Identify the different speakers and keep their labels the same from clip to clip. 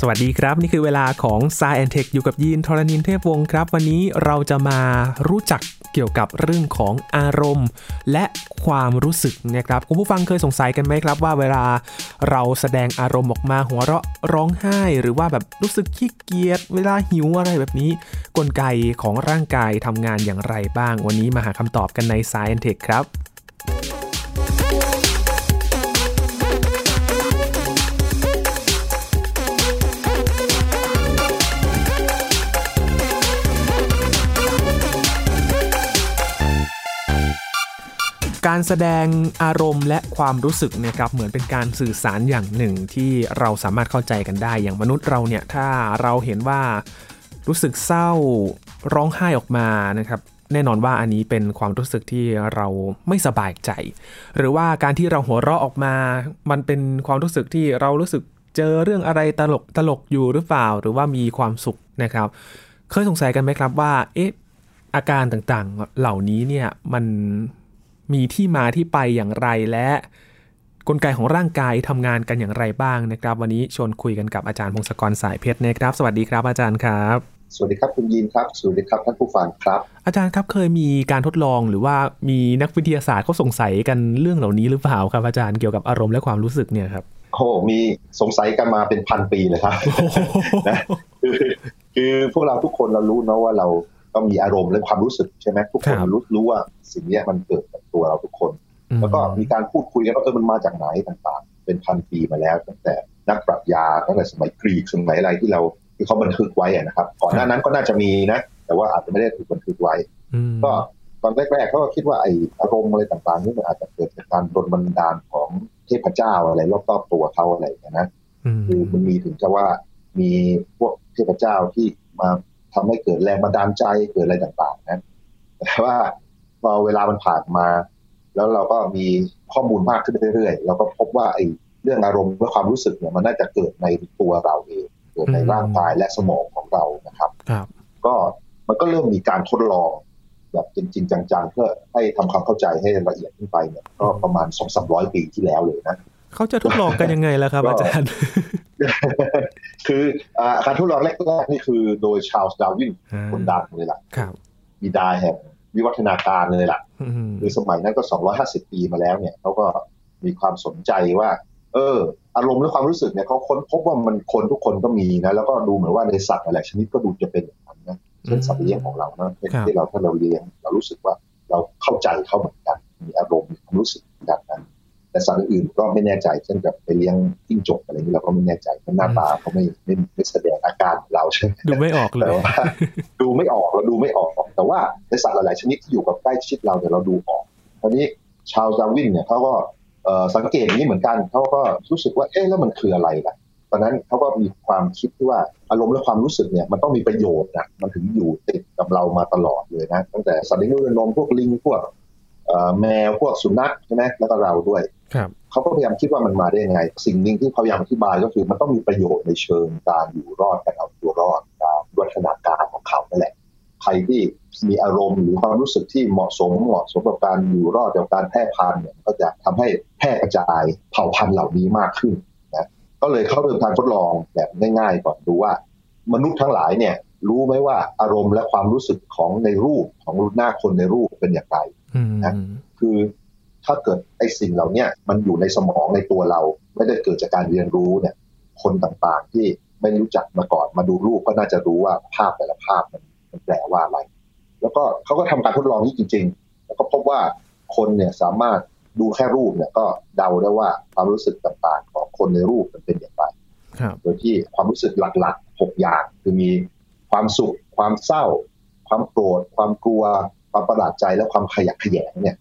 Speaker 1: สวัสดีครับ นี่คือเวลาของ s ายแอนเทคอยู่กับยีนทรณินเทพวงศ์ครับ วันนี้เราจะมารู้จักเกี่ยวกับเรื่องของอารมณ์ และความรู้สึกนะครับคุณผู้ฟังเคยสงสัยกันไหมครับ ว่าเวลาเราแสดงอารมณ์ออกมาหัวเราะร้องไห้ หรือว่าแบบรู้สึกขี้เกียจเวลาหิวอะไรแบบนี้ กลไกของร่างกายทำงานอย่างไรบ้าง วันนี้มาหาคำตอบกันใน s ายแอนเทคครับ การแสดงอารมณ์และความรู้สึกนะครับเหมือนเป็นการสื่อสารอย่างหนึ่งที่เราสามารถเข้าใจกันได้ อย่างมนุษย์เราเนี่ยถ้าเราเห็นว่ารู้สึกเศร้าร้องไห้ออกมานะครับแน่นอนว่าอันนี้เป็นความรู้สึกที่เราไม่สบายใจ หรือว่าการที่เราหัวเราะออกมา มันเป็นความรู้สึกที่เรารู้สึกเจอเรื่องอะไรตลกตลกอยู่หรือเปล่า หรือว่ามีความสุขนะครับ เคยสงสัยกันไหมครับว่าเอ๊ะอาการต่างๆเหล่านี้เนี่ยมัน มีที่มาที่ไปอย่างไรและกลไกของร่างกายทำงานกันอย่างไรบ้างนะครับ วันนี้ชวนคุยกันกับอาจารย์พงศกรสายเพชรนะครับ สวัสดีครับอาจารย์ครับ
Speaker 2: สวัสดีครับคุณยินครับ สวัสดีครับท่านผู้ฟังครับ
Speaker 1: อาจารย์ครับเคยมีการทดลองหรือว่ามีนักวิทยาศาสตร์เขาสงสัยกันเรื่องเหล่านี้หรือเปล่าครับอาจารย์เกี่ยวกับอารมณ์และความรู้สึกเนี่ยครับ
Speaker 2: โอ้มีสงสัยกันมาเป็นพันปีเลยครับนะคือคือพวกเราทุกคนเรารู้นะว่าเรา ต้องมีอารมณ์และความรู้สึกใช่ไหมทุกคนรู้รู้ว่าสิ่งนี้มันเกิดจากตัวเราทุกคน แล้วก็มีการพูดคุยกันว่าเออมันมาจากไหนต่างๆ เป็นพันปีมาแล้ว ตั้งแต่นักปรัชญาตั้งแต่สมัยกรีกสมัยอะไรที่เราที่เขาบันทึกไว้นะครับ ก่อนหน้านั้นก็น่าจะมีนะ แต่ว่าอาจจะไม่ได้ถูกบันทึกไว้ ก็ตอนแรกๆเขาก็คิดว่าไออารมณ์อะไรต่างๆนี่มันอาจจะเกิดจากการดลบันดาลของเทพเจ้าอะไรรอบๆตัวเขาอะไรอย่างนี้นะคือมันมีถึงจะว่ามีพวกเทพเจ้าที่มา ทำให้เกิดแรงบันดาลใจเกิดอะไรต่างๆนะแต่ว่าพอเวลามันผ่านมา แล้วเราก็มีข้อมูลมากขึ้นเรื่อยๆเราก็พบว่าไอ้เรื่องอารมณ์และความรู้สึกเนี่ยมันน่าจะเกิดในตัวเราเองเกิดในร่างกายและสมองของเรานะครับ
Speaker 1: ครับ
Speaker 2: ก็มันก็เริ่มมีการทดลองแบบจริงๆจังๆ เพื่อให้ทำความเข้าใจให้ละเอียดขึ้นไปเนี่ยก็ประมาณสองสามร้อยปีที่แล้วเลยนะ
Speaker 1: เขาจะทดลองกันยังไงล่ะครับ อาจารย์
Speaker 2: คือการทดลองแรกๆนี่คือโดยชาลส์ดาวินคนดังเลยล่ะ
Speaker 1: ครับ
Speaker 2: บิดาแห่งวิวัฒนาการเลยล่ะคือสมัยนั้นก็ 250 ปีมาแล้วเนี่ยเขาก็มีความสนใจว่า เออ อารมณ์และความรู้สึกเนี่ยเขาค้นพบว่ามันคนทุกคนก็มีนะ แล้วก็ดูเหมือนว่าในสัตว์หลายชนิดก็ดูจะเป็นอย่างนั้นนะเช่นสัตว์เลี้ยงของเรานะที่เราถ้าเราเลี้ยง เรารู้สึกว่าเราเข้าใจเขาเหมือนกัน มีอารมณ์มีความรู้สึกแบบนั้น แต่สัตว์อื่นก็ไม่แน่ใจเช่นกับไปเลี้ยงจิ้งจกอะไรนี้เราก็ไม่แน่ใจเพราะหน้าตาเขาไม่ไม่ไม่แสดงอาการเราใช่ไหม
Speaker 1: ดูไม่ออกเลย
Speaker 2: ดูไม่ออกเราดูไม่ออก แต่ว่าในสัตว์หลายๆชนิดที่อยู่กับใกล้ชิดเราเนี่ยเราดูออกตอนนี้ชาวดาวินเนี่ยเขาก็สังเกตอย่างนี้เหมือนกันเขาก็รู้สึกว่าเอ๊ะแล้วมันคืออะไรล่ะตอนนั้นเขาก็มีความคิดที่ว่าอารมณ์และความรู้สึกเนี่ยมันต้องมีประโยชน์นะมันถึงอยู่ติดกับเรามาตลอดเลยนะตั้งแต่สัตว์เลี้ยงลูกนมพวกลิงพวก แมวพวกสุนัขใช่ไหมแล้วก็เราด้วย
Speaker 1: ครับ
Speaker 2: เขาก็พยายามคิดว่ามันมาได้ยังไง สิ่งหนึ่งที่เขาพยายามอธิบายก็คือมันต้องมีประโยชน์ในเชิงการอยู่รอดการเอาตัวรอดการวัฒนาการของเขานั่นแหละใครที่มีอารมณ์หรือความรู้สึกที่เหมาะสมเหมาะสมกับการอยู่รอดกับการแพร่พันธุ์เนี่ยก็จะทำให้แพร่กระจายเผ่าพันธุ์เหล่านี้มากขึ้นนะก็เลยเขาเริ่มทางทดลองแบบง่ายๆก่อนดูว่า มนุษย์ทั้งหลายเนี่ย รู้ไหมว่าอารมณ์และความรู้สึกของในรูปของหน้าคนในรูปเป็นอย่างไรนะคือถ้าเกิดไอ้สิ่งเหล่านี้มันอยู่ในสมองในตัวเรา ไม่ได้เกิดจากการเรียนรู้เนี่ย คนต่างๆที่ไม่รู้จักมาก่อนมาดูรูปก็น่าจะรู้ว่าภาพแต่ละภาพมันมันแปลว่าอะไร แล้วก็เขาก็ทำการทดลองนี้จริง ๆ แล้วก็พบว่าคนเนี่ยสามารถดูแค่รูปเนี่ยก็เดาได้ว่าความรู้สึกต่างๆ ของคนในรูปมันเป็นอย่างไรโดยที่ความรู้สึกหลักๆหกอย่างคือมี ความสุข ความเศร้า ความโกรธ ความกลัว ความประหลาดใจและความขยะแขยงเนี่ย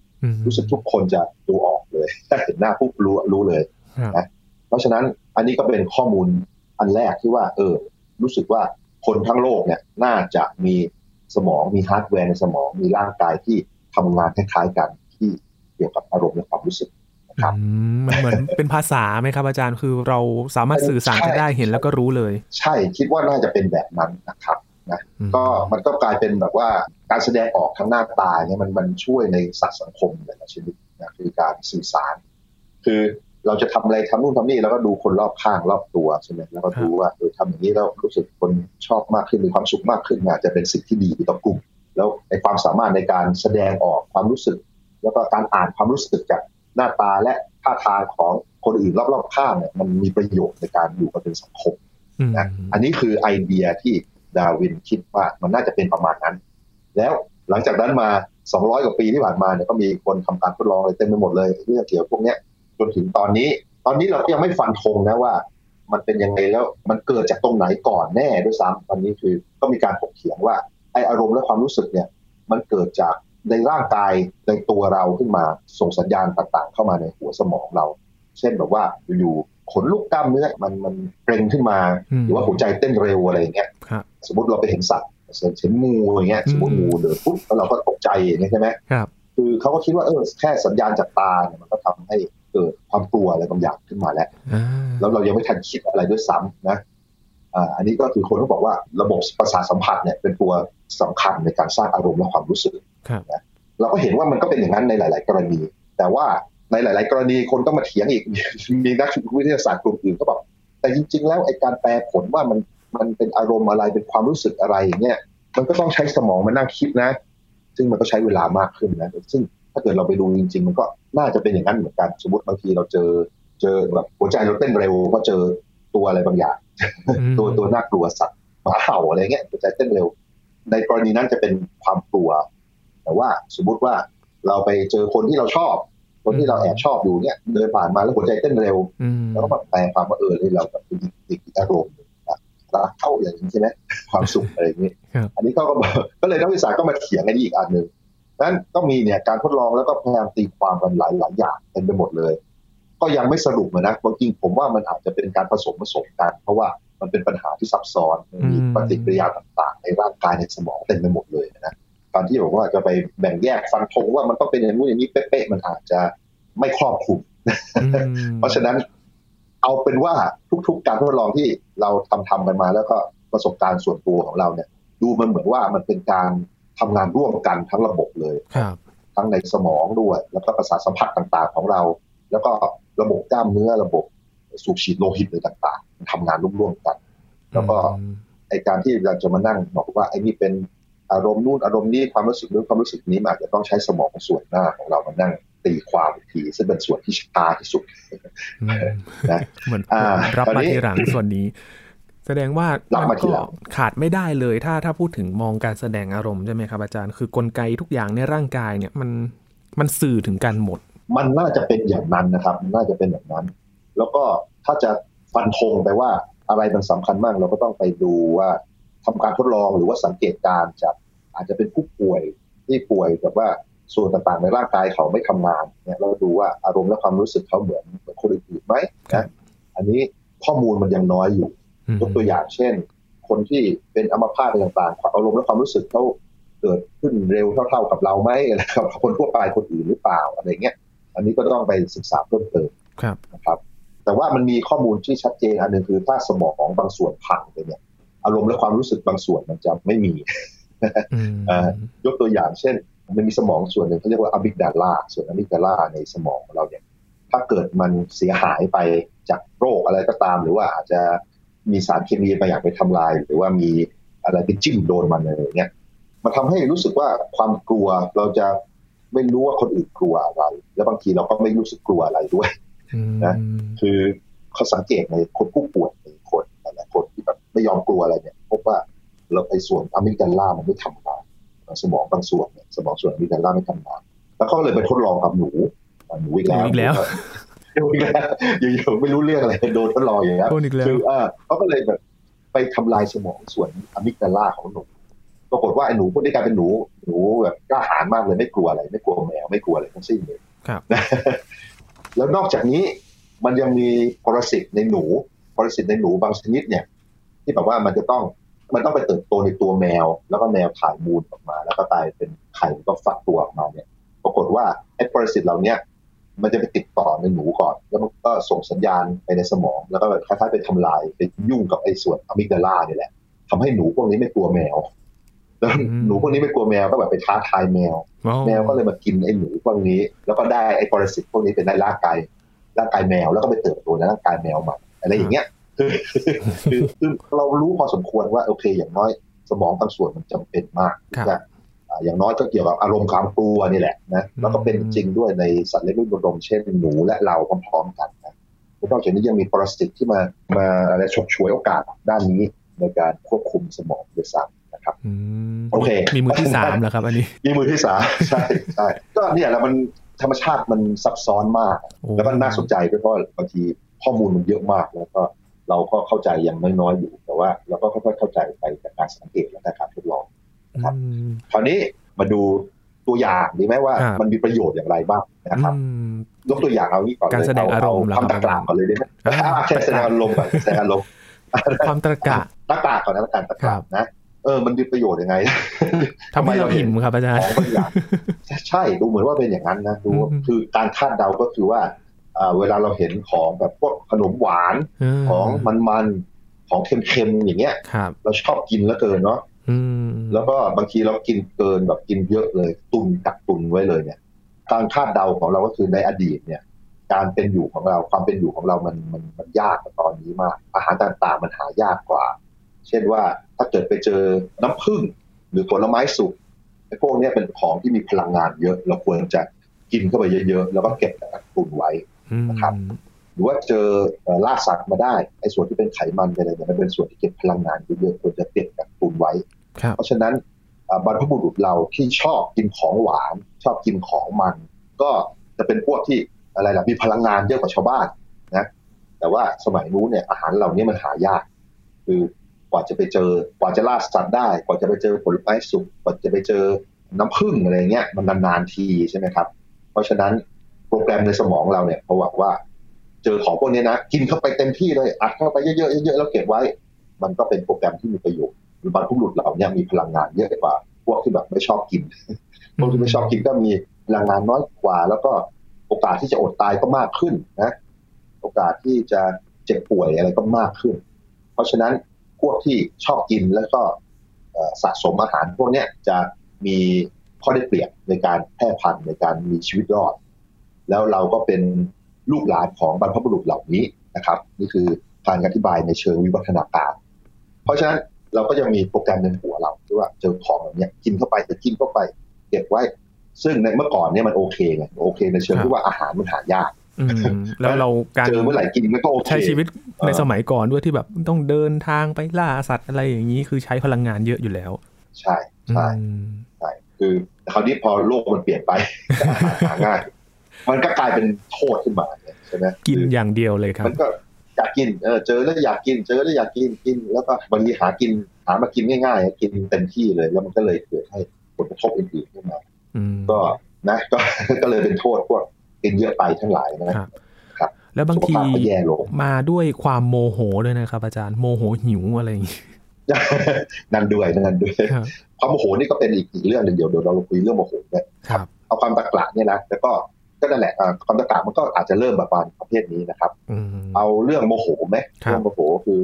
Speaker 2: รู้สึกทุกคนจะดูออกเลยถ้าเห็นหน้าปุ๊บรู้รู้เลยนะเพราะฉะนั้นอันนี้ก็เป็นข้อมูลอันแรกที่ว่า เออ รู้สึกว่าคนทั้งโลกเนี่ยน่าจะมีสมองมีฮาร์ดแวร์ในสมองมีร่างกายที่ทำงานคล้ายๆกันที่เกี่ยวกับอารมณ์และความรู้สึกนะครับ
Speaker 1: มันเหมือนเป็นภาษาไหมครับ อาจารย์คือเราสามารถสื่อสารกันได้เห็นแล้วก็รู้เลย
Speaker 2: ใช่คิดว่าน่าจะเป็นแบบนั้นนะครับ นะก็มันก็กลายเป็นแบบว่าการแสดงออกทางหน้าตาเนี่ยมันมันช่วยในสัตว์สังคมหลายชนิดนะคือการสื่อสาร คือเราจะทำอะไรทำนู่นทำนี่แล้วก็ดูคนรอบข้างรอบตัวใช่ไหมแล้วก็ดูว่าเออทำอย่างนี้แล้วรู้สึกคนชอบมากขึ้นมีความสุขมากขึ้นอาจจะเป็นสิ่งที่ดีต่อกลุ่ม แล้วในความสามารถในการแสดงออกความรู้สึก แล้วก็การอ่านความรู้สึกจากหน้าตาและท่าทางของคนอื่นรอบๆข้างเนี่ยมันมีประโยชน์ในการอยู่กันเป็นสังคม
Speaker 1: อืม
Speaker 2: นะอันนี้คือไอเดียที่ ดาร์วินคิดว่ามันน่าจะเป็นประมาณนั้น แล้วหลังจากนั้นมา 200 กว่าปีที่ผ่านมาเนี่ยก็มีคนทำการทดลองอะไรเต็มไปหมดเลยเรื่องเกี่ยวกับพวกนี้จนถึงตอนนี้ ตอนนี้เราก็ยังไม่ฟันธงนะว่า มันเป็นยังไงแล้วมันเกิดจากตรงไหนก่อนแน่ด้วยซ้ำตอนนี้คือก็มีการถกเถียงว่าไออารมณ์และความรู้สึกเนี่ยมันเกิดจากในร่างกายในตัวเราขึ้นมาส่งสัญญาณต่างๆ เข้ามาในหัวสมองเรา เช่นแบบว่าอยู่ ขนลุกกล้ามเนื้อมันมันเกร็งขึ้นมา
Speaker 1: อืม
Speaker 2: หรือว่าหัวใจเต้นเร็วอะไรอย่างเงี้ย
Speaker 1: ครับ
Speaker 2: สมมติเราไปเห็นสัตว์เห็นงูอย่างเงี้ย
Speaker 1: อืม
Speaker 2: สมมติงูเดินปุ๊บแล้วเราก็ตกใจอย่างเงี้ยใช่ไหม
Speaker 1: ครับ
Speaker 2: คือเขาก็คิดว่าเออแค่สัญญาณจากตาเนี่ยมันก็ทำให้เกิดความกลัวอะไรบางอย่างขึ้นมาแล้ว
Speaker 1: อ่า
Speaker 2: แล้วเรายังไม่ทันคิดอะไรด้วยซ้ำนะอ่าอันนี้ก็คือคนก็บอกว่าระบบประสาทสัมผัสเนี่ยเป็นตัวสำคัญในการสร้างอารมณ์และความรู้สึก
Speaker 1: ครับ
Speaker 2: เราก็เห็นว่ามันก็เป็นอย่างนั้นในหลาย ๆ กรณี แต่ว่า ในหลาย ๆ กรณีคนก็มาเถียงอีก มีนักวิทยาศาสตร์กลุ่มอื่นก็บอกแต่จริง ๆ แล้วไอ้การแปลผลว่ามันมันเป็นอารมณ์อะไรเป็นความรู้สึกอะไรอย่างเงี้ยมันก็ต้องใช้สมองมานั่งคิดนะ ซึ่งมันก็ใช้เวลามากขึ้นนะซึ่งถ้าเกิดเราไปดูจริง ๆ มันก็น่าจะเป็นอย่างนั้นเหมือนกันสมมติบางทีเราเจอ เจอแบบหัวใจเราเต้นเร็วก็เจอตัวอะไรบางอย่าง
Speaker 1: อืม
Speaker 2: ตัวตัวน่ากลัวสัตว์หมาเห่าอะไรเงี้ยหัวใจเต้นเร็ว ในกรณีนั้นจะเป็นความกลัว แต่ว่าสมมุติว่าเราไปเจอคนที่เราชอบ คนที่เราแอบชอบอยู่เนี่ยเดินผ่านมาแล้วหัวใจเต้นเร็ว
Speaker 1: อืม
Speaker 2: แล้วก็มาแปลความว่าเออเลยเราแบบเป็นอีกอีกอารมณ์หนึ่งนะรักเข้าอย่างนี้ใช่ไหมความสุขอะไรอย่างนี้
Speaker 1: ครับ
Speaker 2: อันนี้ก็ก็ก็เลยนักวิทยาศาสตร์ก็มาเถียงกันอีกอันหนึ่งนั้นก็มีเนี่ยการทดลองแล้วก็พยายามตีความกันหลายหลายอย่างเต็มไปหมดเลย ก็ยังไม่สรุปอะนะบางทีผมว่ามันอาจจะเป็นการผสมผสมกัน เพราะว่ามันเป็นปัญหาที่ซับซ้อนมันมีปฏิกิริยาต่างๆ ในร่างกายในสมองเต็มไปหมดเลยนะ การที่บอกว่าจะไปแบ่งแยกฟันธงว่ามันต้องเป็นอย่างนู้นอย่างนี้เป๊ะๆมันอาจจะไม่ครอบคลุม
Speaker 1: อืม
Speaker 2: เพราะฉะนั้นเอาเป็นว่าทุก ๆ การทดลองที่เราทำทำกันมา แล้วก็ประสบการณ์ส่วนตัวของเราเนี่ย ดูมันเหมือนว่ามันเป็นการทำงานร่วมกันทั้งระบบเลย
Speaker 1: ครับ
Speaker 2: ทั้งในสมองด้วย แล้วก็ประสาทสัมผัสต่างๆของเรา แล้วก็ระบบกล้ามเนื้อระบบสูบฉีดโลหิตอะไรต่างๆมันทำงานร่วมๆกัน แล้วก็
Speaker 1: อืม
Speaker 2: ไอการที่เราจะมานั่งบอกว่าไอ้นี่เป็น อารมณ์นู่นอารมณ์นี้ความรู้สึกนู้นความรู้สึกนี้มันอาจจะต้องใช้สมองส่วนหน้าของเรามานั่งตีความอีกทีซึ่งเป็นส่วนที่ช้าที่สุด
Speaker 1: อืม
Speaker 2: นะ
Speaker 1: เหมือน
Speaker 2: อ่า
Speaker 1: รับ
Speaker 2: ตอน
Speaker 1: มา
Speaker 2: นี้
Speaker 1: ทีหลังส่วนนี้ แสดงว่า
Speaker 2: รับมาทีหลัง
Speaker 1: ก็ขาดไม่ได้เลย ถ้าถ้าพูดถึงมองการแสดงอารมณ์ใช่ไหมครับอาจารย์คือกลไกทุกอย่างในร่างกายเนี่ยมันมันสื่อถึงกันหมด
Speaker 2: มันน่าจะเป็นอย่างนั้นนะครับมันน่าจะเป็นอย่างนั้น แล้วก็ถ้าจะฟันธงไปว่าอะไรมันสำคัญมากเราก็ต้องไปดูว่า ทำการทดลองหรือว่าสังเกตการณ์จากอาจจะเป็นผู้ป่วยที่ป่วยแบบว่าส่วนต่างๆ ในร่างกายเขาไม่ทำงานเนี่ยเราดูว่าอารมณ์และความรู้สึกเขาเหมือนเหมือนคนอื่นๆไหม
Speaker 1: ครั
Speaker 2: นะ
Speaker 1: บ
Speaker 2: อันนี้ข้อมูลมันยังน้อยอยู่
Speaker 1: อืม
Speaker 2: ยกตัวอย่างเช่น คนที่เป็นอัมพาตอะไรต่างๆอารมณ์และความรู้สึกเขาเกิดขึ้นเร็วเท่า ๆกับเราไหมอะไรกับคนทั่วไปคนอื่นหรือเปล่าอะไรเงี้ยอันนี้ก็ต้องไปศึกษาเพิ่มเติม
Speaker 1: ครับ
Speaker 2: นะครับ แต่ว่ามันมีข้อมูลที่ชัดเจนอันหนึ่งคือถ้าสมองบางส่วนพังไปเนี่ย อารมณ์และความรู้สึกบางส่วนมันจะไม่มี
Speaker 1: อืม
Speaker 2: อ่ายกตัวอย่างเช่น มันมีสมองส่วนหนึ่งเขาเรียกว่าอะมิกดาลาส่วนอะมิกดาลาในสมองของเราเนี่ย ถ้าเกิดมันเสียหายไปจากโรคอะไรก็ตาม หรือว่าอาจจะมีสารเคมีบางอย่างไปทำลาย หรือว่ามีอะไรไปจิ้มโดนมันอะไรอย่างเงี้ยมันทำให้รู้สึกว่าความกลัวเราจะไม่รู้ว่าคนอื่นกลัวอะไร แล้วบางทีเราก็ไม่รู้สึกกลัวอะไรด้วย
Speaker 1: อืม
Speaker 2: นะคือเขาสังเกตในคนผู้ป่วยในคนหลายๆคนที่แบบ ไม่ยอมกลัวอะไรเนี่ยพบว่าเราไปส่วนอะมิกดาลามันไม่ทำงานสมองบางส่วนเนี่ยสมองส่วนอะมิกดาลาไม่ทำงานแล้วเขาก็เลยไปทดลองกับหนูอะหนูอีกแล้ว
Speaker 1: อีกแล้ว
Speaker 2: หนูอีกแล้วอยู่ๆไม่รู้เรื่องอะไรโดนทดลองอย่างเงี้ย
Speaker 1: โดนอีกแล้ว
Speaker 2: คือเออเขาก็เลยแบบไปทำลายสมองส่วนอะมิกดาลาของหนูปรากฏว่าไอ้หนูพวกนี้กลายเป็นหนูหนูแบบกล้าหาญมากเลยไม่กลัวอะไร ไม่กลัวแมวไม่กลัวอะไรทั้งสิ้นเลย
Speaker 1: ครับ
Speaker 2: นะแล้วนอกจากนี้มันยังมีปรสิตในหนูปรสิตในหนูบางชนิดเนี่ย ที่แบบว่ามันจะต้องมันต้องไปเติบโตในตัวแมว แล้วก็แมวถ่ายมูลออกมา แล้วก็กลายเป็นไข่ก็ฟักตัวออกมาเนี่ยปรากฏว่าไอ้ปรสิตเหล่าเนี้ยมันจะไปติดต่อในหนูก่อน แล้วมันก็ส่งสัญญาณไปในสมอง แล้วก็แบบคล้ายๆไปทำลายไปยุ่งกับไอ้ส่วนอะมิกดาลาเนี่ยแหละทำให้หนูพวกนี้ไม่กลัวแมวแล้ว
Speaker 1: อืม
Speaker 2: หนูพวกนี้ไม่กลัวแมวก็แบบไปท้าทายแมว
Speaker 1: ว้าว
Speaker 2: แมวก็เลยมากินไอ้หนูพวกนี้ แล้วก็ได้ไอ้ปรสิตพวกนี้เป็นในร่างกายร่างกายแมวแล้วก็ไปเติบโตในร่างกายแมวใหม่อะไรอย่างเงี้ย คือคือคือเรารู้พอสมควรว่าโอเค อย่างน้อยสมองบางส่วนมันจำเป็นมากที่จะอย่างน้อยก็เกี่ยวกับอารมณ์ความกลัวนี่แหละนะแล้วก็เป็นจริงด้วยในสัตว์เล็กรุ่นรมเช่นหนูและเราพร้อมๆกันนะนอกจากนี้ยังมีปรสิตที่มามาอะไรฉกฉวยโอกาสด้านนี้ในการควบคุมสมองด้วยซ้ำนะครับโอเค
Speaker 1: มีมือที่สามแล้วครับ อันนี้
Speaker 2: มีมือที่สามใช่ใช่ก็เนี่ยแหละมันธรรมชาติมันซับซ้อนมาก แล้วก็น่าสนใจด้วยเพราะบางทีข้อมูลมันเยอะมากแล้วก็ เราก็เข้าใจอย่างน้อยๆอยู่แต่ว่าเราก็ค่อยๆเข้าใจไปจากการสังเกตและการทดลองนะครับคราวนี้มาดูตัวอย่างดีไหมว่า มันมีประโยชน์อย่างไรบ้างนะครับยกตัวอย่างเอานี้ก่อน
Speaker 1: การแสดงอารมณ์
Speaker 2: ความตะกร้าก่อนเลยได้ไหมแค่แสดงอารมณ์ก่อนแสดงอารมณ์
Speaker 1: ความตะกร้า
Speaker 2: ตะกร้าก่อนนะการตะกร้านะเออ มันมีประโยชน์ยังไง
Speaker 1: ทำให้เราอิ่มครับอาจารย์
Speaker 2: ใช่ ดูเหมือนว่าเป็นอย่างนั้นนะ ดูคือการคาดเดาก็คือว่า เวลาเราเห็นของแบบพวกขนมหวานของมันๆของเค็มๆอย่างเงี้ยเราชอบกินแล้วเกินเนาะแล้วก็บางทีเรากินเกินแบบกินเยอะเลย ตุนกักตุนไว้เลยเนี่ยการคาดเดาของเราก็คือในอดีตเนี่ย การเป็นอยู่ของเราความเป็นอยู่ของเรามันมันมันยากกว่าตอนนี้มาก อาหารต่างๆมันหายากกว่า เช่นว่าถ้าเกิดไปเจอน้ำผึ้งหรือผลไม้สุกไอ้พวกนี้เป็นของที่มีพลังงานเยอะ เราควรจะกินเข้าไปเยอะๆแล้วก็เก็บกักตุนไว้ นะครับหรือว่าเจอล่าสัตว์มาได้ไอ้ส่วนที่เป็นไขมันอะไรเนี่ยมันเป็นส่วนที่เก็บพลังงานเยอะๆควรจะเก็บกักตุนไว้ เพราะฉะนั้นบรรพบุรุษเราที่ชอบกินของหวาน ชอบกินของมัน ก็จะเป็นพวกที่อะไรล่ะมีพลังงานเยอะกว่าชาวบ้านนะแต่ว่าสมัยนู้นเนี่ยอาหารเหล่านี้มันหายาก คือกว่าจะไปเจอกว่าจะล่าสัตว์ได้ กว่าจะไปเจอผลไม้สุกกว่าจะไปเจอน้ำผึ้งอะไรเงี้ยมันนานๆทีใช่ไหมครับ เพราะฉะนั้นโป รแกรมในสมองเราเนี่ยเขาบอกว่า เจอของพวกนี้นะกินเข้าไปเต็มที่เลยอัดเข้าไปเยอะๆเยอะๆแล้วเก็บไว้ มันก็เป็นโปรแกรมที่มีประโยชน์รือบรรพุรุษเราเนี่ยมีพลังงานเยอะกว่า พวกที่แบบไม่ชอบกินพวกที่ไม่ชอบกินก็มีพลังงานน้อยกว่า แล้วก็โอกาสที่จะอดตายก็มากขึ้นนะ โอกาสที่จะเจ็บป่วยอะไรก็มากขึ้น เพราะฉะนั้นพวกที่ชอบกินแล้วก็สะสมอาหารพวกนี้จะมีข้อได้เปรียบในการแพร่พันธุ์ในการมีชีวิตรอด แล้วเราก็เป็นลูกหลานของบรรพบุรุษเหล่านี้นะครับ นี่คือการอธิบายในเชิงวิวัฒนาการ เพราะฉะนั้นเราก็ยังมีโปรแกรมในหัวเราที่ว่าเจอของแบบนี้กินเข้าไปจะกินเข้าไป เก็บไว้ ซึ่งในเมื่อก่อนเนี่ยมันโอเคไงโอเค ในเชิงที่ว่าอาหารมันหายาก
Speaker 1: แล้วเราการ
Speaker 2: เจอเมื่อไหร่กินมันก็โอเค
Speaker 1: ใช้ชีวิตในสมัยก่อนด้วยที่แบบต้องเดินทางไปล่าสัตว์อะไรอย่างนี้คือใช้พลังงานเยอะอยู่แล้ว
Speaker 2: ใช่ใช่ใช่คือคราวนี้พอโลกมันเปลี่ยนไปหาง่าย มันก็กลายเป็นโทษขึ้นมาใช่ไหม
Speaker 1: กินอย่างเดียวเลยครับ
Speaker 2: มันก็อยากกินเออเจอแล้วอยากกิน เจอแล้วอยากกินกิน แล้วก็บางทีหากินหามากินง่ายๆกินเต็มที่เลย แล้วมันก็เลยเกิดให้ผลกระทบอื่นๆขึ้นมาก็นะก็ก็เลยเป็นโทษพวกกินเยอะไปทั้งหลายนะครับครับ
Speaker 1: แล้วบางทีมาด้วยความโมโหด้วยนะครับ อาจารย์โมโหหิวอะไรอย่างนี้
Speaker 2: นั่นด้วยนั่นด้วยความโมโหนี่ก็เป็นอีกอีกเรื่องหนึ่งเดี๋ยวเดี๋ยวเราคุยเรื่องโมโหเนี่ยเอาความตะกละเนี่ยนะแล้วก็ ก็นั่นแหละความตะกามันก็อาจจะเริ่มแบบประเภทนี้นะครับเอาเรื่องโมโหไหมเรื่องโมโหคือ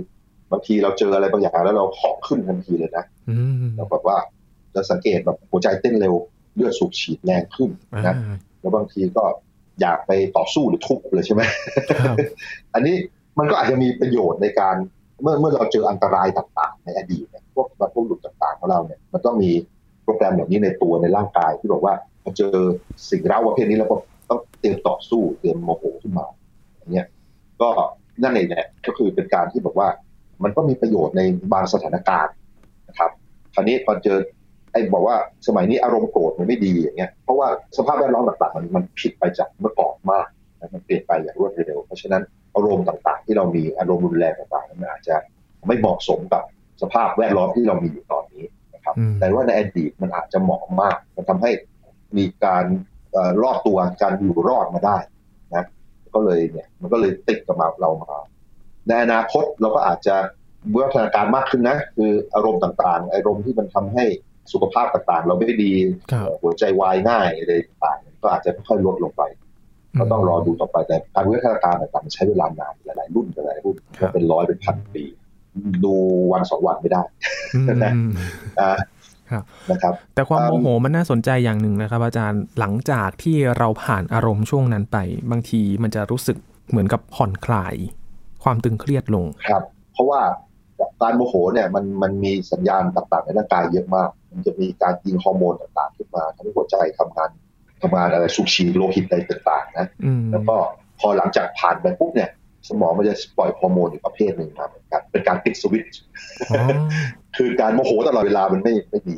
Speaker 2: บางทีเราเจออะไรบางอย่างแล้วเราของขึ้นทันทีเลยนะเราแบบว่าจะสังเกตแบบหัวใจเต้นเร็วเลือดสูบฉีดแรงขึ้นนะแล้วบางทีก็อยากไปต่อสู้หรือทุบเลยใช่ไหมอันนี้มันก็อาจจะมีประโยชน์ในการเมื่อเมื่อเราเจออันตรายต่างๆ ในอดีตเนี่ยพวกบรรพบุรุษต่างๆของเราเนี่ยมันต้องมีโปรแกรมแบบนี้ในตัวในร่างกายที่บอกว่าพอเจอสิ่งเร้าประเภทนี้แล้วก็ ต้องเตรียมต่อสู้เตรียมโมโหขึ้นมาอย่างเงี้ยก็นั่นเองแหละก็คือเป็นการที่บอกว่า มันก็มีประโยชน์ในบางสถานการณ์นะครับ คราวนี้พอเจอไอ้บอกว่าสมัยนี้อารมณ์โกรธมันไม่ดีอย่างเงี้ยเพราะว่าสภาพแวดล้อมต่างๆมันมันผิดไปจากเมื่อก่อนมากมันเปลี่ยนไปอย่างรวดเร็ว เพราะฉะนั้นอารมณ์ต่างๆ ที่เรามีอารมณ์รุนแรงต่างๆมันอาจจะไม่เหมาะสมกับสภาพแวดล้อมที่เรามีอยู่ตอนนี้นะครับ แต่ว่าในอดีตมันอาจจะเหมาะมาก มันทำให้มีการ รอดตัวการอยู่รอดมาได้นะก็เลยเนี่ยมันก็เลยติดกับมาเรามา ในอนาคตเราก็อาจจะเมื่อพัฒนาการมากขึ้นนะ คืออารมณ์ต่างๆ อารมณ์ที่มันทำให้สุขภาพต่างๆ เราไม่ดีหัวใจวายง่ายอะไรต่างๆก็อาจจะค่อยลดลงไปก็ต้องรอดูต่อไปแต่การวิวัฒนาการต่างๆมันใช้เวลานานหลายๆรุ่นหลายๆรุ่นเป็นร้อยเป็นพันปี ดูวันสองวันไม่ได้นะ นะครับ
Speaker 1: แต่ความโมโหมันน่าสนใจอย่างหนึ่งนะครับ อาจารย์หลังจากที่เราผ่านอารมณ์ช่วงนั้นไป บางทีมันจะรู้สึกเหมือนกับผ่อนคลาย ความตึงเครียดลง
Speaker 2: ครับ เพราะว่าการโมโหเนี่ยมันมันมีสัญญาณต่างๆในร่างกายเยอะมาก มันจะมีการยิงฮอร์โมนต่างๆขึ้นมาทำให้หัวใจทำงานทำงานอะไรสูบฉีดโลหิตอะไรต่างๆนะ
Speaker 1: อืม
Speaker 2: แล้วก็พอหลังจากผ่านไปปุ๊บเนี่ย สมองมันจะปล่อยฮอร์โมนอีกประเภทหนึ่งมาเหมือนกันเป็นการปิดสวิตช์
Speaker 1: อ๋อ
Speaker 2: คือการโมโหตลอดเวลามันไม่ไม่ดี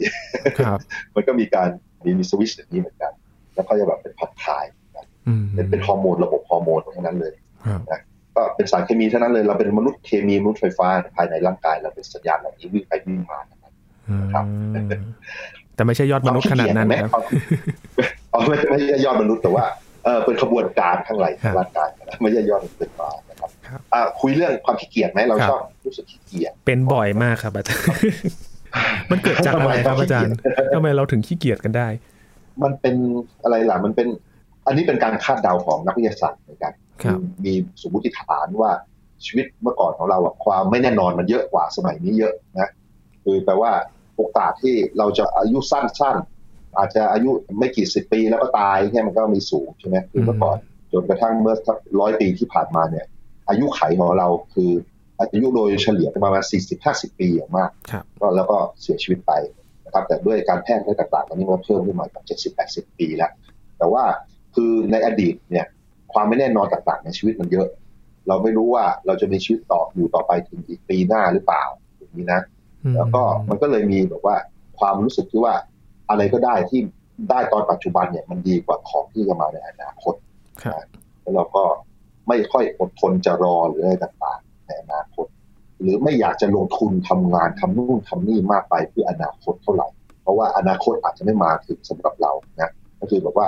Speaker 1: ครับ
Speaker 2: มันก็มีการมีมีสวิตช์อย่างนี้เหมือนกัน แล้วก็จะแบบเป็นผ่อนคลาย
Speaker 1: อืม
Speaker 2: เป็นเป็นฮอร์โมนระบบฮอร์โมนทั้งนั้นเลย
Speaker 1: ครับ
Speaker 2: ก็เป็นสารเคมีเท่านั้นเลยเราเป็นมนุษย์เคมีมนุษย์ไฟฟ้าภายในร่างกายเราเป็นสัญญาณเหล่านี้วิ่งไปวิ่งมานะครับครับ
Speaker 1: อืมแต่ไม่ใช่ยอดมนุษย์ขนาดนั้น
Speaker 2: ไหม
Speaker 1: นะครับ
Speaker 2: เอาไม่ไม่ใช่ยอดมนุษย์แต่ว่า เออเป็นขบวนการข้างใน
Speaker 1: ครับ
Speaker 2: ร่างกายนะไม่ใช่ยอดมนุษย์ไฟฟ้านะครับ
Speaker 1: ครับ
Speaker 2: อะคุยเรื่องความขี้เกียจไหมเรา
Speaker 1: ครับ
Speaker 2: ชอบรู้สึกขี้เกียจ
Speaker 1: เป็นบ่อยมากครับอาจารย์มันเกิดจากอะไรครับอาจารย์ทำไมเราถึงขี้เกียจกันได้
Speaker 2: มันเป็นอะไรล่ะมันเป็น อันนี้เป็นการคาดเดาของนักวิทยาศาสตร์เหมือนกัน
Speaker 1: ครับ
Speaker 2: มีสมมติฐานว่าชีวิตเมื่อก่อนของเราอะความไม่แน่นอนมันเยอะกว่าสมัยนี้เยอะนะคือแปลว่าโอกาสที่เราจะอายุสั้นๆ อาจจะอายุไม่กี่สิบปีแล้วก็ตายเนี่ยมันก็มีสูงใช่ไหมคือเมื่อก่อนจนกระทั่งเมื่อสักร้อยปีที่ผ่านมาเนี่ย อายุไขของเราคืออายุโดยเฉลี่ยประมาณ 40-50 ปีอย่างมาก
Speaker 1: ครับ
Speaker 2: ก็แล้วก็เสียชีวิตไปนะครับแต่ด้วยการแพทย์และต่างๆตอนนี้มันเพิ่มขึ้นมาจาก70-80 ปีแล้ว แต่ว่าคือในอดีตเนี่ยความไม่แน่นอนต่างๆ ในชีวิตมันเยอะ เราไม่รู้ว่าเราจะมีชีวิตต่ออยู่ต่อไปถึงอีกปีหน้าหรือเปล่าอย่างนี้นะ แล้วก็มันก็เลยมีแบบว่าความรู้สึกที่ว่า อะไรก็ได้ที่ได้ตอนปัจจุบันเนี่ยมันดีกว่าของที่จะมาในอนาคต
Speaker 1: ครับ
Speaker 2: แล้วเราก็ไม่ค่อยอดทนจะรอหรืออะไรต่างๆในอนาคต หรือไม่อยากจะลงทุนทำงานทำนู่นทำนี่มากไปเพื่ออนาคตเท่าไหร่ เพราะว่าอนาคตอาจจะไม่มาถึงสำหรับเรานะก็คือแบบว่า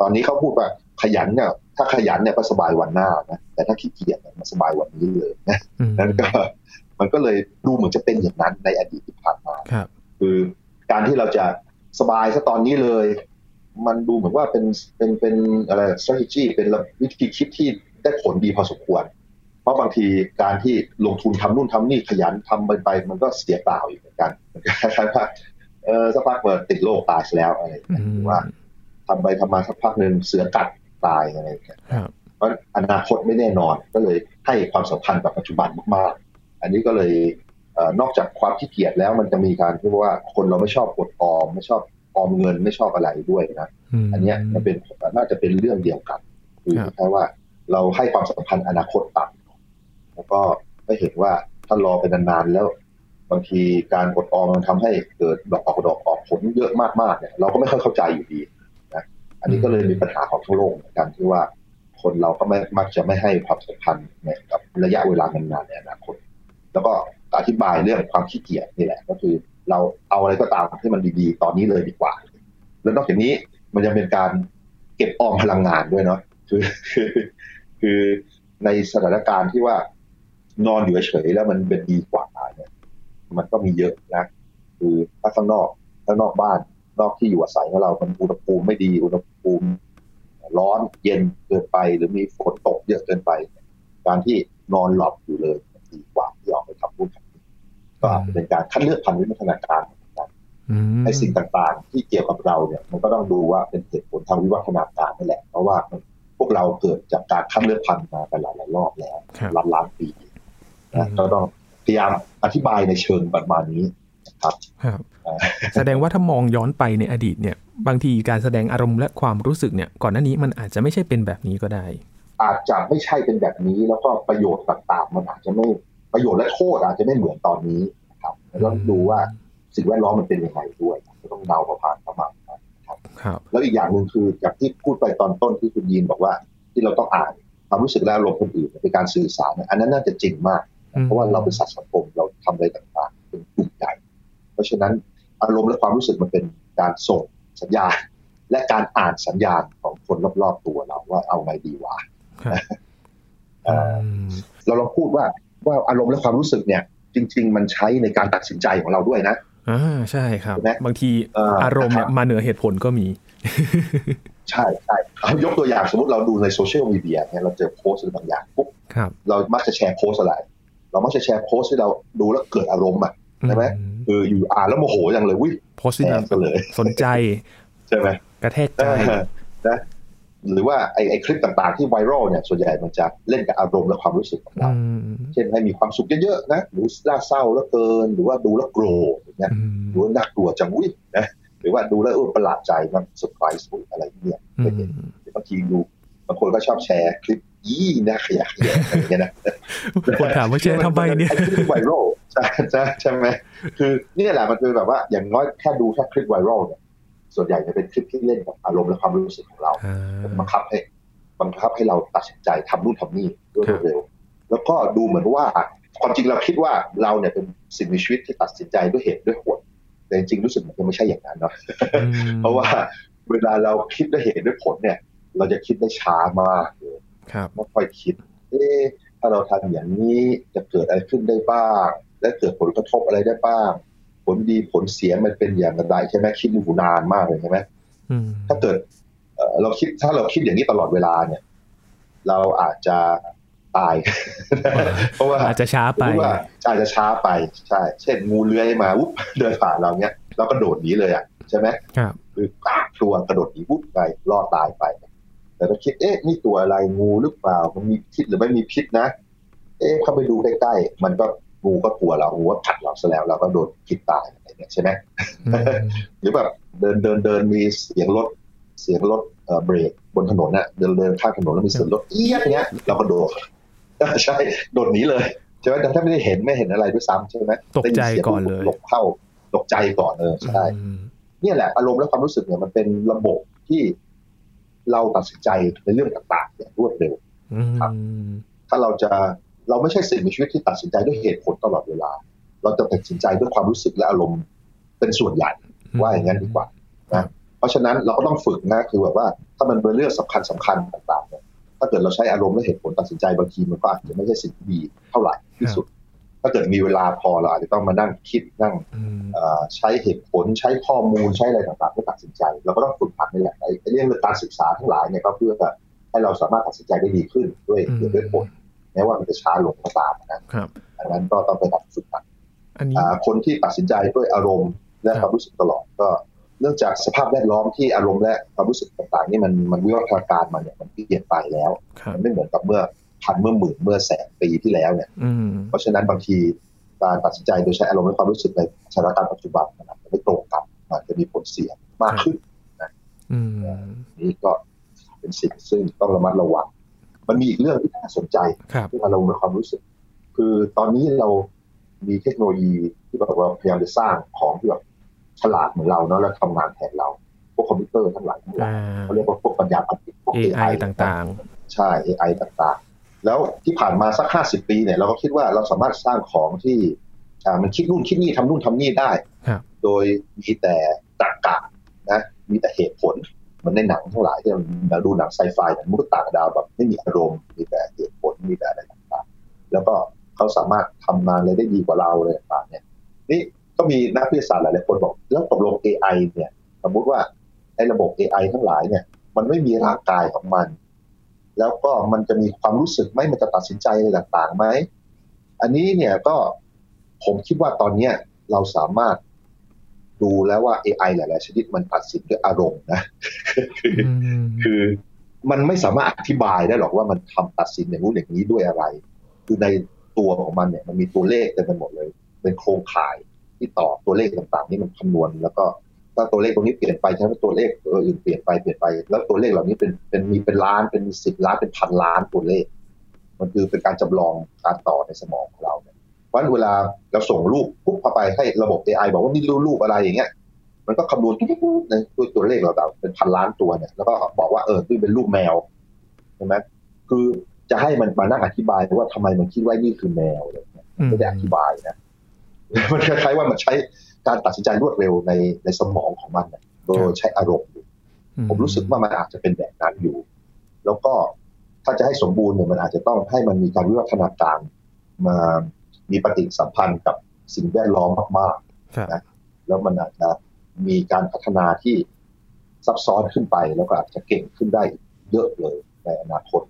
Speaker 2: ตอนนี้เขาพูดว่าขยันเนี่ยถ้าขยันเนี่ยก็สบายวันหน้านะแต่ถ้าขี้เกียจเนี่ยมันสบายวันนี้เลยนะ
Speaker 1: อืม
Speaker 2: นั้นก็มันก็เลยดูเหมือนจะเป็นอย่างนั้นในอดีตที่ผ่านมา
Speaker 1: ครับ
Speaker 2: คือการที่เราจะ สบายซะตอนนี้เลย มันดูเหมือนว่าเป็นเป็นเป็นอะไร strategy เป็นวิธีคิดที่ได้ผลดีพอสมควร เพราะบางทีการที่ลงทุนทำนู่นทำนี่ขยันทำไปไปมันก็เสียเปล่าอีกเหมือนกันมันก็คล้ายๆว่าเออสักพักเปิดติดโรคตายซะแล้วอะไรอย่างเงี้ยหรือว่าทำไปทำมาสักพักหนึ่งเสือกัดตายอะไรอย่างเงี้ย
Speaker 1: ครับ
Speaker 2: เพราะอนาคตไม่แน่นอนก็เลยให้ความสำคัญกับปัจจุบันมากๆ อันนี้ก็เลยเออ นอกจากความขี้เกียจแล้วมันจะมีการที่ว่าคนเราไม่ชอบอดออม ไม่ชอบออมเงินไม่ชอบอะไรด้วยนะ
Speaker 1: ม
Speaker 2: อันเนี้ยมันเป็นน่าจะเป็นเรื่องเดียวกัน คือ
Speaker 1: ครับ
Speaker 2: แค่ว่าเราให้ความสำคัญอนาคตต่ำแล้วก็ไม่เห็นว่าถ้ารอไปนานๆแล้ว บางทีการอดออมมันทำให้เกิดดอกออกดอกออกผลเยอะมากๆเนี่ยเราก็ไม่ค่อยเข้าใจอยู่ดีนะอันนี้ก็เลยมีปัญหาของทั้งโลกเหมือนกันที่ว่าคนเราก็ไม่มักจะไม่ให้ความสำคัญเนี่ยกับระยะเวลานานๆในอนาคต แล้วก็ อธิบายเรื่องความขี้เกียจนี่แหละ ก็คือ เราเอาอะไรก็ตามที่มันดีๆ ตอนนี้เลยดีกว่า แล้วนอกจากนี้มันยังเป็นการเก็บออมพลังงานด้วยเนาะคือคือคือในสถานการณ์ที่ว่านอนอยู่เฉยๆแล้วมันเป็นดีกว่าเนี่ยมันก็มีเยอะนะ คือถ้าข้างนอกข้างนอกบ้านนอกที่อยู่อาศัยของเรา มันอุณหภูมิไม่ดีอุณหภูมิ ร้อนเย็นเกินไป หรือมีฝนตกเยอะเกินไป การที่นอนหลับอยู่เลยดีกว่าที่อื่น ก็อาจจะเป็นการคัดเลือกพันธุ์วิวัฒนาการเหมือนกัน
Speaker 1: อืม
Speaker 2: ไอ้สิ่งต่างๆ ที่เกี่ยวกับเราเนี่ยมันก็ต้องดูว่าเป็นเหตุผลทางวิวัฒนาการนั่นแหละ เพราะว่าพวกเราเกิดจากการคัดเลือกพันธุ์มากันหลายๆรอบแล้ว
Speaker 1: ครับ
Speaker 2: ล้านล้านๆปี
Speaker 1: อื
Speaker 2: นะ
Speaker 1: ม
Speaker 2: ก็ต้องพยายามอธิบายในเชิงประมาณนี้นะครับ
Speaker 1: ครับ
Speaker 2: เอ่อ
Speaker 1: แสดงว่าถ้ามองย้อนไปในอดีตเนี่ย บางทีการแสดงอารมณ์และความรู้สึกเนี่ยก่อนหน้านี้มันอาจจะไม่ใช่เป็นแบบนี้ก็ได้
Speaker 2: อาจจะไม่ใช่เป็นแบบนี้แล้วก็ประโยชน์ต่างๆ มันอาจจะไม่ ประโยชน์และโทษอาจจะไม่เหมือนตอนนี้นะครับแล้วต้องดูว่าสิ่งแวดล้อมมันเป็นยังไงด้วยก็ต้องเดาประมาณประมาณนั้นนะครับ
Speaker 1: ครับ
Speaker 2: แล้วอีกอย่างหนึ่งคือจากที่พูดไปตอนต้นที่คุณยีนบอกว่า ที่เราต้องอ่านความรู้สึกและอารมณ์คนอื่นเป็นการสื่อสารเนี่ยอันนั้นน่าจะจริงมาก
Speaker 1: อืม
Speaker 2: เพราะว่าเราเป็นสัตว์สังคมเราทำอะไรต่างๆ เป็นกลุ่มใหญ่เพราะฉะนั้นอารมณ์และความรู้สึกมันเป็นการส่งสัญญาณ และการอ่านสัญญาณของคนรอบๆตัวเราว่าเอาไงดีวะ
Speaker 1: ครับ
Speaker 2: เอ่อ
Speaker 1: อืม
Speaker 2: เราลองพูดว่า ว่าอารมณ์และความรู้สึกเนี่ย จริง ๆ มันใช้ในการตัดสินใจของเราด้วยนะ
Speaker 1: อ่าใช่ครับ
Speaker 2: ใช่ไหม
Speaker 1: บางที
Speaker 2: เอ่ออ
Speaker 1: อารมณ์เนี่ยมาเหนือเหตุผลก็มี
Speaker 2: ใช่ใช่เอายกตัวอย่างสมมติเราดูในโซเชียลมีเดียเนี่ยเราเจอโพสต์อะไรบางอย่างปุ๊บ
Speaker 1: ครับ
Speaker 2: เรามักจะแชร์โพสต์อะไร เรามักจะแชร์โพสต์ที่เราดูแล้วเกิดอารมณ์อะใช่ไหม
Speaker 1: อื
Speaker 2: คืออยู่อ่านแล้วโมโหอย่างเลยวิ
Speaker 1: โพสต์ที่
Speaker 2: แช
Speaker 1: แบ
Speaker 2: ร์
Speaker 1: บ
Speaker 2: ซะเลย
Speaker 1: สนใจ
Speaker 2: ใช่ไหม
Speaker 1: กระแทกใจ
Speaker 2: เออนะ หรือว่าไอ้ไอ้คลิปต่างๆที่ไวรัลเนี่ยส่วนใหญ่มันจะเล่นกับอารมณ์และความรู้สึกของเรา
Speaker 1: อืม
Speaker 2: เช่นให้มีความสุขเยอะๆนะหรือน่าเศร้าแล้วเกิน หรือว่าดูแล้วโกรธอย่างเงี้ย
Speaker 1: อืม
Speaker 2: หรือว่าน่ากลัวจังวินะหรือว่าดูแล้วเออประหลาดใจมันเซอร์ไพรส์อะไรเนี่ย
Speaker 1: อื
Speaker 2: เคยเห็น
Speaker 1: ม
Speaker 2: บางทีดูบางคนก็ชอบแชร์คลิปยี่นะขยะแขยะอะไรอย่างเงี้ยนะ
Speaker 1: คนถามว่าแชร์ทำไมเนี่ย
Speaker 2: ไอ้คลิปไวรัลใช่ใช่ใช่ไหมคือเนี่ยแหละมันคือแบบว่าอย่างน้อยแค่ดูแค่คลิปไวรัลเนี่ย ส่วนใหญ่จะเป็นคลิปที่เล่นกับอารมณ์และความรู้สึกของเรา
Speaker 1: อ่า
Speaker 2: บังคับให้บังคับให้เราตัดสินใจทำนู่นทำนี่ด้วย
Speaker 1: ครับ
Speaker 2: เร็ว แล้วก็ดูเหมือนว่าความจริงเราคิดว่าเราเนี่ยเป็นสิ่งมีชีวิตที่ตัดสินใจด้วยเหตุด้วยผลแต่จริงๆรู้สึกเหมือนจะไม่ใช่อย่างนั้นเนาะ
Speaker 1: อืม
Speaker 2: เพราะว่าเวลาเราคิดด้วยเหตุด้วยผลเนี่ย เราจะคิดได้ช้ามากเลย
Speaker 1: ครับ
Speaker 2: ไม่ค่อยคิด เอ๊ะถ้าเราทำอย่างนี้จะเกิดอะไรขึ้นได้บ้าง และเกิดผลกระทบอะไรได้บ้างผ ลดีผลเสียมันเป็นอย่างไรใช่ไหมคิดอยู่นานมากเลยใช่ไหม
Speaker 1: อืม
Speaker 2: ถ้าเกิดเอ่อเราคิดถ้าเราคิดอย่างนี้ตลอดเวลาเนี่ย เราอาจจะตาย เพราะว่า
Speaker 1: อาจจะช้า
Speaker 2: สม
Speaker 1: ไป
Speaker 2: มติว่าอาจจะช้าไปใช่เช่นงูเลื้อยมาวุ๊บเดินผ่านเราเนี้ยเราก็โดดหนีเลยอะใช่ไหม
Speaker 1: ครับ
Speaker 2: คือปากตัวกระโดดหนีวุ๊บไปรอดตายไป แต่ถ้าคิดเอ๊ะนี่ตัวอะไรงูหรือเปล่ามันมีพิษหรือไม่มีพิษนะ เอ๊ะเข้าไปดูใกล้ๆมันก็ งูก็กลัวเรางูก็กัดเราซะแล้วเราก็โดนพิษตายอะไรเงี้ยใช่ไหม
Speaker 1: อืม
Speaker 2: หรือแบบเดินเดินเดินมีเสียงรถเสียงรถเอ่อเบรกบนถนนน่ะเดินเดินข้ามถนนแล้วมีเสียงรถเอี้ยอย่างเงี้ยเราก็โดดใช่โดดหนีเลยใช่ไหมแต่ถ้าไม่ได้เห็นไม่เห็นอะไรด้วยซ้ำใช่ไหม
Speaker 1: ตกใจ
Speaker 2: ได้ยิสีง
Speaker 1: ก่อนเลย
Speaker 2: หลบเข้าตกใจก่อนเออใช่
Speaker 1: อืม
Speaker 2: เนี่ยแหละอารมณ์และความรู้สึกเนี่ยมันเป็นระบบที่เราตัดสินใจในเรื่องต่างๆอย่างรวดเร็ว
Speaker 1: อืม
Speaker 2: ครับ ถ้าเราจะ เราไม่ใช่สิ่งมีชีวิตที่ตัดสินใจด้วยเหตุผลตลอดเวลา เราจะตัดสินใจด้วยความรู้สึกและอารมณ์เป็นส่วนใหญ่ว่าอย่างนั้นดีกว่านะเพราะฉะนั้นเราก็ต้องฝึกนะคือแบบว่าถ้ามันเป็นเรื่องสำคัญสำคัญต่างๆเนี่ยถ้าเกิดเราใช้อารมณ์และเหตุผลตัดสินใจบางทีมันก็อาจจะไม่ใช่สิ่งที่ดีเท่าไหร่ที่สุด ถ้าเกิดมีเวลาพอเราอาจจะต้องมานั่งคิดนั่ง
Speaker 1: อืม
Speaker 2: เอ่อใช้เหตุผลใช้ข้อมูลใช้อะไรต่างๆเพื่อตัดสินใจ เราก็ต้องฝึกหัดนี่แหละไอ้เรื่องการศึกษาทั้งหลายเนี่ยก็เพื่อให้เราสามารถตัดสินใจได้ดีขึ้นด้วยเหตุด้วยผลแม้ว่ามันจะช้าลงก็ตามนะครับดังนั้นก็ต้องไปตัดฝึกหัด
Speaker 1: อันนี้
Speaker 2: อ่าคนที่ตัดสินใจด้วยอารมณ์และ
Speaker 1: ครับ
Speaker 2: ความรู้สึกตลอดก็เนื่องจากสภาพแวดล้อมที่อารมณ์และความรู้สึกต่างๆนี่มันมันวิวัฒนาการมันเนี่ยมันเปลี่ยนไปแล้ว
Speaker 1: ครับ
Speaker 2: มันไม่เหมือนกับเมื่อพันเมื่อหมื่นเมื่อแสนปีที่แล้วเนี่ย
Speaker 1: อืม
Speaker 2: เพราะฉะนั้นบางทีการตัดสินใจโดยใช้อารมณ์และความรู้สึกในสถานการณ์ปัจจุบันมันอาจจะไม่ตรงกันอาจจะมีผลเสียมากขึ้น
Speaker 1: อืม
Speaker 2: นี่ก็เป็นสิ่งซึ่งต้องระมัดระวัง มันมีอีกเรื่องที่น่าสนใจ
Speaker 1: ครับ
Speaker 2: เรื่องอารมณ์และความรู้สึก คือตอนนี้เรามีเทคโนโลยีที่แบบว่าพยายามจะสร้างของที่แบบฉลาดเหมือนเราเนาะแล้วทำงานแทนเราพวกคอมพิวเตอร์ทั้งหลายทั้งหลา
Speaker 1: อ่าย
Speaker 2: เขาเรียกว่าพวกปัญญาประดิษฐ์พวก
Speaker 1: AI ต่าง
Speaker 2: ๆ ใช่ AI ต่างๆ แล้วที่ผ่านมาสักห้าสิบปีเนี่ยเราก็คิดว่าเราสามารถสร้างของที่อ่ามันคิดนู่นคิดนี่ทำนู่นทำนี่ได้
Speaker 1: ครับ
Speaker 2: โดยมีแต่ตรรกะนะมีแต่เหตุผลเห มันในหนังทั้งหลายที่เราดูหนังไซไฟหนังมนุษย์ต่างดาวแบบไม่มีอารมณ์มีแต่เหตุผลมีแต่อะไรต่างๆ แล้วก็เขาสามารถทำงานอะไรได้ดีกว่าเราเลยต่างๆเนี่ยนี่ก็มีนักวิทยาศาสตร์หลายๆคนบอกแล้วตกลง AI เนี่ยสมมุติว่าไอ้ระบบ AI ทั้งหลายเนี่ย มันไม่มีร่างกายของมัน แล้วก็มันจะมีความรู้สึกไหมมันจะตัดสินใจอะไรต่างๆไหมอันนี้เนี่ยก็ผมคิดว่าตอนเนี้ยเราสามารถ ดูแล้วว่า AI หลาย ๆ ชนิดมันตัดสินด้วยอารมณ์นะคือ
Speaker 1: ๆอืม
Speaker 2: คือมันไม่สามารถอธิบายได้หรอกว่ามันทำตัดสินอย่างนู้นอย่างนี้ด้วยอะไร คือในตัวของมันเนี่ยมันมีตัวเลขเต็มไปหมดเลย เป็นโครงข่ายที่ต่อตัวเลขต่าง ๆ นี่มันคำนวณ แล้วก็ถ้าตัวเลขตรงนี้เปลี่ยนไปใช่ไหมตัวเลขตัวอื่นเปลี่ยนไปเปลี่ยนไป แล้วตัวเลขเหล่านี้เป็นเป็นมีเป็นล้านเป็นสิบล้านเป็นพันล้านตัวเลข มันคือเป็นการจำลองการต่อในสมองของเราเนี่ย เพราะฉะนั้นเวลาเราส่งรูปปุ๊บเข้าไปให้ระบบ AI บอกว่านี่รูปรูปอะไรอย่างเงี้ย มันก็คำนวณตุ๊บๆในด้วยตัวเลขเราแบบเป็นพันล้านตัวเนี่ย แล้วก็บอกว่าเออนี่เป็นรูปแมวใช่ไหมคือจะให้มันมานั่งอธิบายว่าทำไมมันคิดว่านี่คือแมวอะไรเงี้ย
Speaker 1: อืม
Speaker 2: ไม่ได้อธิบายนะมันคล้ายๆว่ามันใช้การตัดสินใจรวดเร็วในในสมองของมันเนี่ยโดยใช้อารมณ์อยู่ผมรู้สึกว่ามันอาจจะเป็นแบบนั้นอยู่ แล้วก็ถ้าจะให้สมบูรณ์เนี่ยมันอาจจะต้องให้มันมีการวิวัฒนาการมา มีปฏิสัมพันธ์กับสิ่งแวดล้อมมากๆ
Speaker 1: ครับ
Speaker 2: นะแล้วมันอาจจะมีการพัฒนาที่ซับซ้อนขึ้นไป แล้วก็อาจจะเก่งขึ้นได้เยอะเลยในอนาคต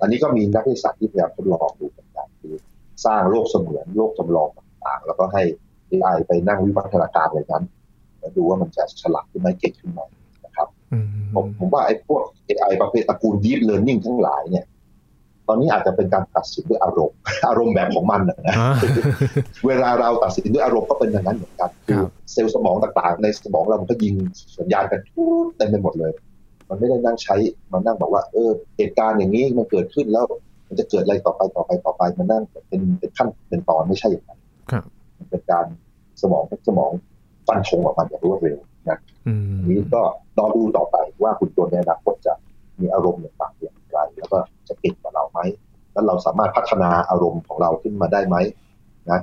Speaker 2: อันนี้ก็มีนักวิทยาศาสตร์ที่พยายามทดลองดูเหมือนกันคือสร้างโลกเสมือนโลกจำลองต่างๆ แล้วก็ให้ AI ไปนั่งวิวัฒนาการอะไรนั้นแล้วดูว่ามันจะฉลาดขึ้นไหมเก่งขึ้นไหมนะครับผมผมว่าไอ้พวก AI ประเภทตระกูล deep learning ทั้งหลายเนี่ยต อันนี้อาจจะเป็นการตัดสินด้วยอารมณ์ อารมณ์แบบของมันนะเวลาเราตัดสินด้วยอารมณ์ก็เป็นอย่างนั้นเหมือนกันคือเซลล์สมองต่างๆ ในสมองเรามันก็ยิงสัญญาณกันทุกเต็มไปหมดเลย มันไม่ได้นั่งใช้มันนั่งบอกว่าเออเหตุการณ์อย่างนี้มันเกิดขึ้นแล้ว มันจะเกิดอะไรต่อไปต่อไปต่อไปมันนั่งเป็นเป็นขั้นเป็นตอนไม่ใช่อย่างนั้นมันเป็นการสมองสมองฟันธงออกมาอย่างรวดเร็วนะนี้ก็รอดูต่อไปว่าคุณตัวในอนาคตจะมีอารมณ์อย่างไรอย่าง ไรแล้วก็จะเก่งกว่าเราไหมแล้วเราสามารถพัฒนาอารมณ์ของเราขึ้นมาได้ไหมนะ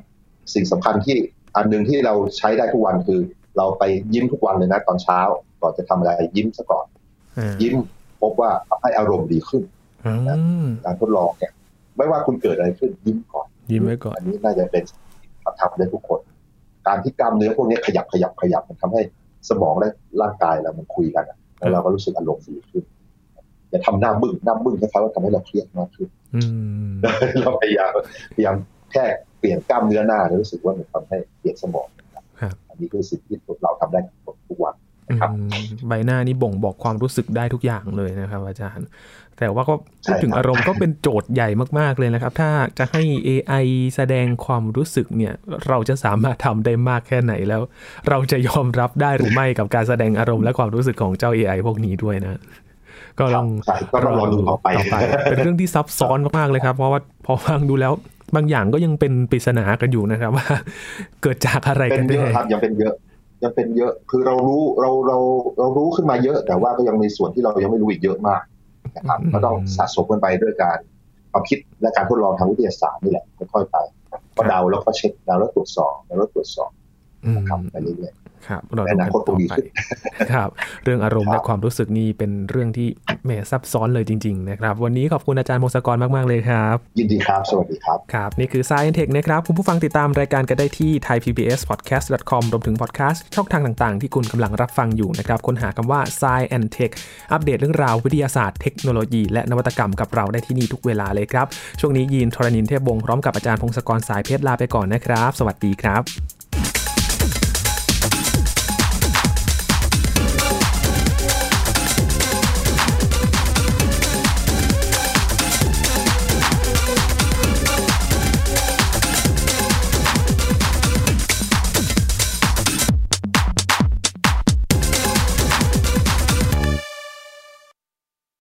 Speaker 2: สิ่งสำคัญที่อันหนึ่งที่เราใช้ได้ทุกวันคือ เราไปยิ้มทุกวันเลยนะตอนเช้าก่อนจะทำอะไรยิ้มซะก่อน ยิ้มพบว่าทำให้อารมณ์ดีขึ้นการทดลองเนี่ยไม่ว่าคุณเกิดอะไรขึ้นยิ้มก่อน
Speaker 1: ยิ้มไว้ก่อน
Speaker 2: อันนี้น่าจะเป็นทำได้ทุกคน การที่กล้ามเนื้อพวกนี้ขยับขยับขยับมันทำให้สมองและร่างกายเรามันคุยกันแล้วเราก็รู้สึกอารมณ์ดีขึ้น อย่าทำหน้าบึ้งหน้าบึ้งนะครับว่าทำให้เราเครียดมากขึ้นเราพยายามพยายามแค่เปลี่ยนกล้ามเนื้อหน้าแล้วรู้สึกว่ามันทำให้เปลี่ยนสมองอันนี้คือสิ่งที่เราทำได้ทุกวัน
Speaker 1: ใบหน้านี่บ่งบอกความรู้สึกได้ทุกอย่างเลยนะครับ อาจารย์ แต่ว่าก็พูดถึงอารมณ์ก็เป็นโจทย์ใหญ่มากๆเลยนะครับ ถ้าจะให้ AI แสดงความรู้สึกเนี่ย เราจะสามารถทำได้มากแค่ไหนแล้ว เราจะยอมรับได้หรือไม่กับการแสดงอารมณ์และความรู้สึกของเจ้า AI พวกนี้ด้วยนะ ก็ลอง
Speaker 2: รอดูต่อไป
Speaker 1: เป็นเรื่องที่ซับซ้อนมากๆเลยครับ เพราะว่าพอฟังดูแล้วบางอย่างก็ยังเป็นปริศนากันอยู่นะครับว่า เกิดจากอะไรกัน
Speaker 2: แน่ครับยังเป็นเยอะยังเป็นเยอะคือเรารู้เราเราเรารู้ขึ้นมาเยอะ แต่ว่าก็ยังมีส่วนที่เรายังไม่รู้อีกเยอะมากนะครับก็ต้องสะสมกันไปด้วยการความคิดและการทดลองทางวิทยาศาสตร์นี่แหละค่อยๆไป ก็เดาแล้วก็เช็คเดาแล้วตรวจสอบเดาแล้วตรวจสอบนะครับไปเรื่อย
Speaker 1: ครับ
Speaker 2: ในอนาคตคงดีขึ้น
Speaker 1: ครับ เรื่องอารมณ์และความรู้สึกนี่เป็นเรื่องที่แหมซับซ้อนเลยจริง ๆ นะครับ วันนี้ขอบคุณอาจารย์มงศกรมาก ๆ เลยครับ
Speaker 2: ยินดีครับ สวัสดีครับ
Speaker 1: ครับ นี่คือ Science Tech นะครับ คุณผู้ฟังติดตามรายการกันได้ที่ thaipbspodcast.com รวมถึงพอดแคสต์ช่องทางต่าง ๆ ที่คุณกำลังรับฟังอยู่นะครับ ค้นหาคำว่า Science Tech อัปเดตเรื่องราววิทยาศาสตร์เทคโนโลยี และนวัตกรรมกับเราได้ที่นี่ทุกเวลาเลยครับ ช่วงนี้ยินทรณินเทพบงพร้อมกับอาจารย์พงศกรสายเพชรลาไปก่อนนะครับ สวัสดีครับ